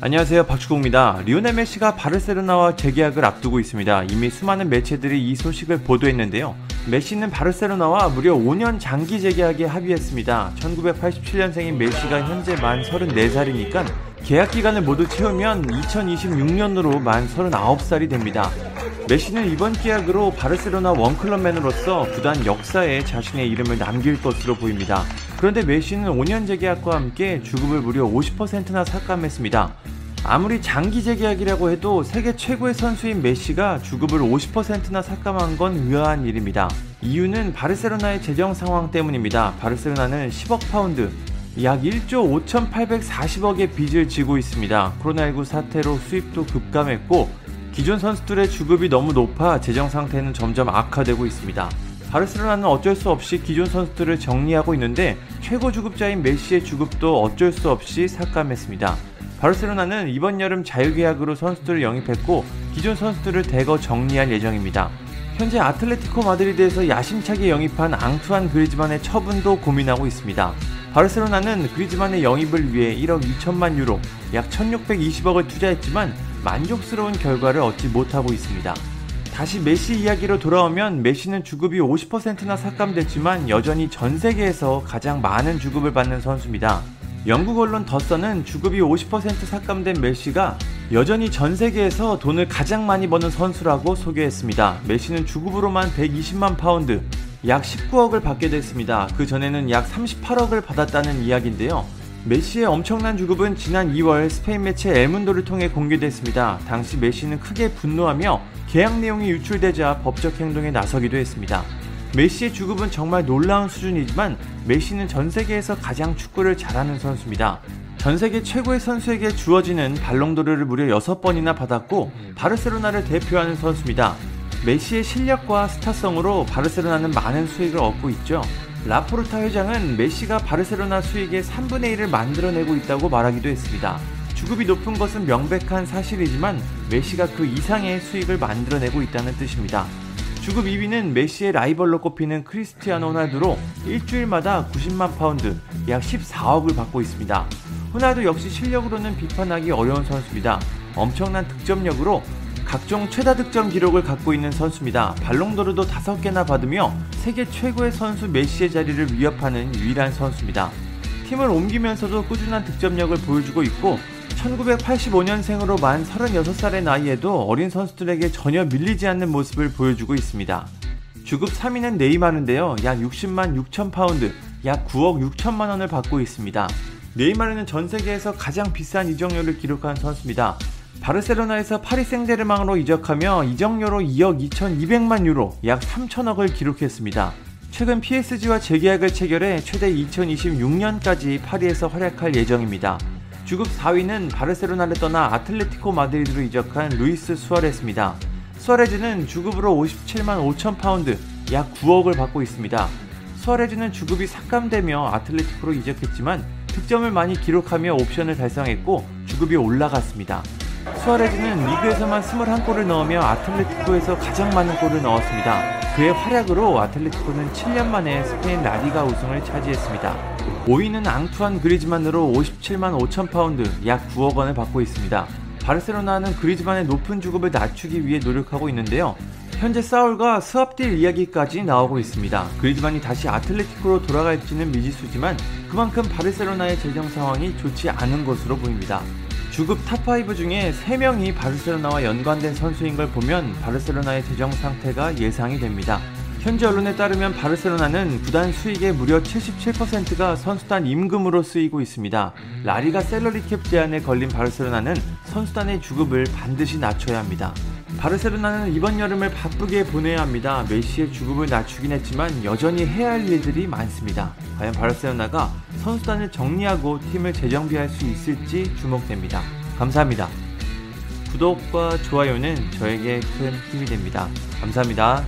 안녕하세요 박주공입니다. 리오넬 메시가 바르셀로나와 재계약을 앞두고 있습니다. 이미 수많은 매체들이 이 소식을 보도했는데요. 메시는 바르셀로나와 무려 5년 장기 재계약에 합의했습니다. 1987년생인 메시가 현재 만 34살이니까 계약 기간을 모두 채우면 2026년으로 만 39살이 됩니다. 메시는 이번 계약으로 바르셀로나 원클럽맨으로서 구단 역사에 자신의 이름을 남길 것으로 보입니다. 그런데 메시는 5년 재계약과 함께 주급을 무려 50%나 삭감했습니다. 아무리 장기 재계약이라고 해도 세계 최고의 선수인 메시가 주급을 50%나 삭감한 건 의아한 일입니다. 이유는 바르셀로나의 재정 상황 때문입니다. 바르셀로나는 10억 파운드, 약 1조 5,840억의 빚을 지고 있습니다. 코로나19 사태로 수입도 급감했고 기존 선수들의 주급이 너무 높아 재정 상태는 점점 악화되고 있습니다. 바르셀로나는 어쩔 수 없이 기존 선수들을 정리하고 있는데 최고 주급자인 메시의 주급도 어쩔 수 없이 삭감했습니다. 바르셀로나는 이번 여름 자유계약으로 선수들을 영입했고 기존 선수들을 대거 정리할 예정입니다. 현재 아틀레티코 마드리드에서 야심차게 영입한 앙투안 그리즈만의 처분도 고민하고 있습니다. 바르셀로나는 그리즈만의 영입을 위해 1억 2천만 유로, 약 1620억을 투자했지만 만족스러운 결과를 얻지 못하고 있습니다. 다시 메시 이야기로 돌아오면 메시는 주급이 50%나 삭감됐지만 여전히 전 세계에서 가장 많은 주급을 받는 선수입니다. 영국 언론 더선은 주급이 50% 삭감된 메시가 여전히 전 세계에서 돈을 가장 많이 버는 선수라고 소개했습니다. 메시는 주급으로만 120만 파운드, 약 19억을 받게 됐습니다. 그 전에는 약 38억을 받았다는 이야기인데요. 메시의 엄청난 주급은 지난 2월 스페인 매체 엘문도를 통해 공개됐습니다. 당시 메시는 크게 분노하며 계약 내용이 유출되자 법적 행동에 나서기도 했습니다. 메시의 주급은 정말 놀라운 수준이지만 메시는 전 세계에서 가장 축구를 잘하는 선수입니다. 전 세계 최고의 선수에게 주어지는 발롱도르를 무려 6번이나 받았고 바르셀로나를 대표하는 선수입니다. 메시의 실력과 스타성으로 바르셀로나는 많은 수익을 얻고 있죠. 라포르타 회장은 메시가 바르셀로나 수익의 3분의 1을 만들어내고 있다고 말하기도 했습니다. 주급이 높은 것은 명백한 사실이지만 메시가 그 이상의 수익을 만들어내고 있다는 뜻입니다. 주급 2위는 메시의 라이벌로 꼽히는 크리스티아노 호날두로 일주일마다 90만 파운드, 약 14억을 받고 있습니다. 호날두 역시 실력으로는 비판하기 어려운 선수입니다. 엄청난 득점력으로 각종 최다 득점 기록을 갖고 있는 선수입니다. 발롱도르도 5개나 받으며 세계 최고의 선수 메시의 자리를 위협하는 유일한 선수입니다. 팀을 옮기면서도 꾸준한 득점력을 보여주고 있고 1985년생으로 만 36살의 나이에도 어린 선수들에게 전혀 밀리지 않는 모습을 보여주고 있습니다. 주급 3위는 네이마르인데요. 약 60만 6천 파운드, 약 9억 6천만 원을 받고 있습니다. 네이마르는 전 세계에서 가장 비싼 이적료를 기록한 선수입니다. 바르셀로나에서 파리 생제르맹으로 이적하며 이적료로 2억 2,200만 유로, 약 3천억을 기록했습니다. 최근 PSG와 재계약을 체결해 최대 2026년까지 파리에서 활약할 예정입니다. 주급 4위는 바르셀로나를 떠나 아틀레티코 마드리드로 이적한 루이스 수아레스입니다. 수아레즈는 주급으로 57만 5천 파운드, 약 9억을 받고 있습니다. 수아레즈는 주급이 삭감되며 아틀레티코로 이적했지만 득점을 많이 기록하며 옵션을 달성했고 주급이 올라갔습니다. 수아레즈는 리그에서만 21골을 넣으며 아틀레티코에서 가장 많은 골을 넣었습니다. 그의 활약으로 아틀레티코는 7년 만에 스페인 라리가 우승을 차지했습니다. 5위는 앙투안 그리즈만으로 57만 5천 파운드, 약 9억 원을 받고 있습니다. 바르셀로나는 그리즈만의 높은 주급을 낮추기 위해 노력하고 있는데요. 현재 사울과 swap deal 이야기까지 나오고 있습니다. 그리즈만이 다시 아틀레티코로 돌아갈지는 미지수지만 그만큼 바르셀로나의 재정 상황이 좋지 않은 것으로 보입니다. 주급 top5 중에 3명이 바르셀로나와 연관된 선수인 걸 보면 바르셀로나의 재정 상태가 예상이 됩니다. 현지 언론에 따르면 바르셀로나는 구단 수익의 무려 77%가 선수단 임금으로 쓰이고 있습니다. 라리가 셀러리 캡 제한에 걸린 바르셀로나는 선수단의 주급을 반드시 낮춰야 합니다. 바르셀로나는 이번 여름을 바쁘게 보내야 합니다. 메시의 주급을 낮추긴 했지만 여전히 해야 할 일들이 많습니다. 과연 바르셀로나가 선수단을 정리하고 팀을 재정비할 수 있을지 주목됩니다. 감사합니다. 구독과 좋아요는 저에게 큰 힘이 됩니다. 감사합니다.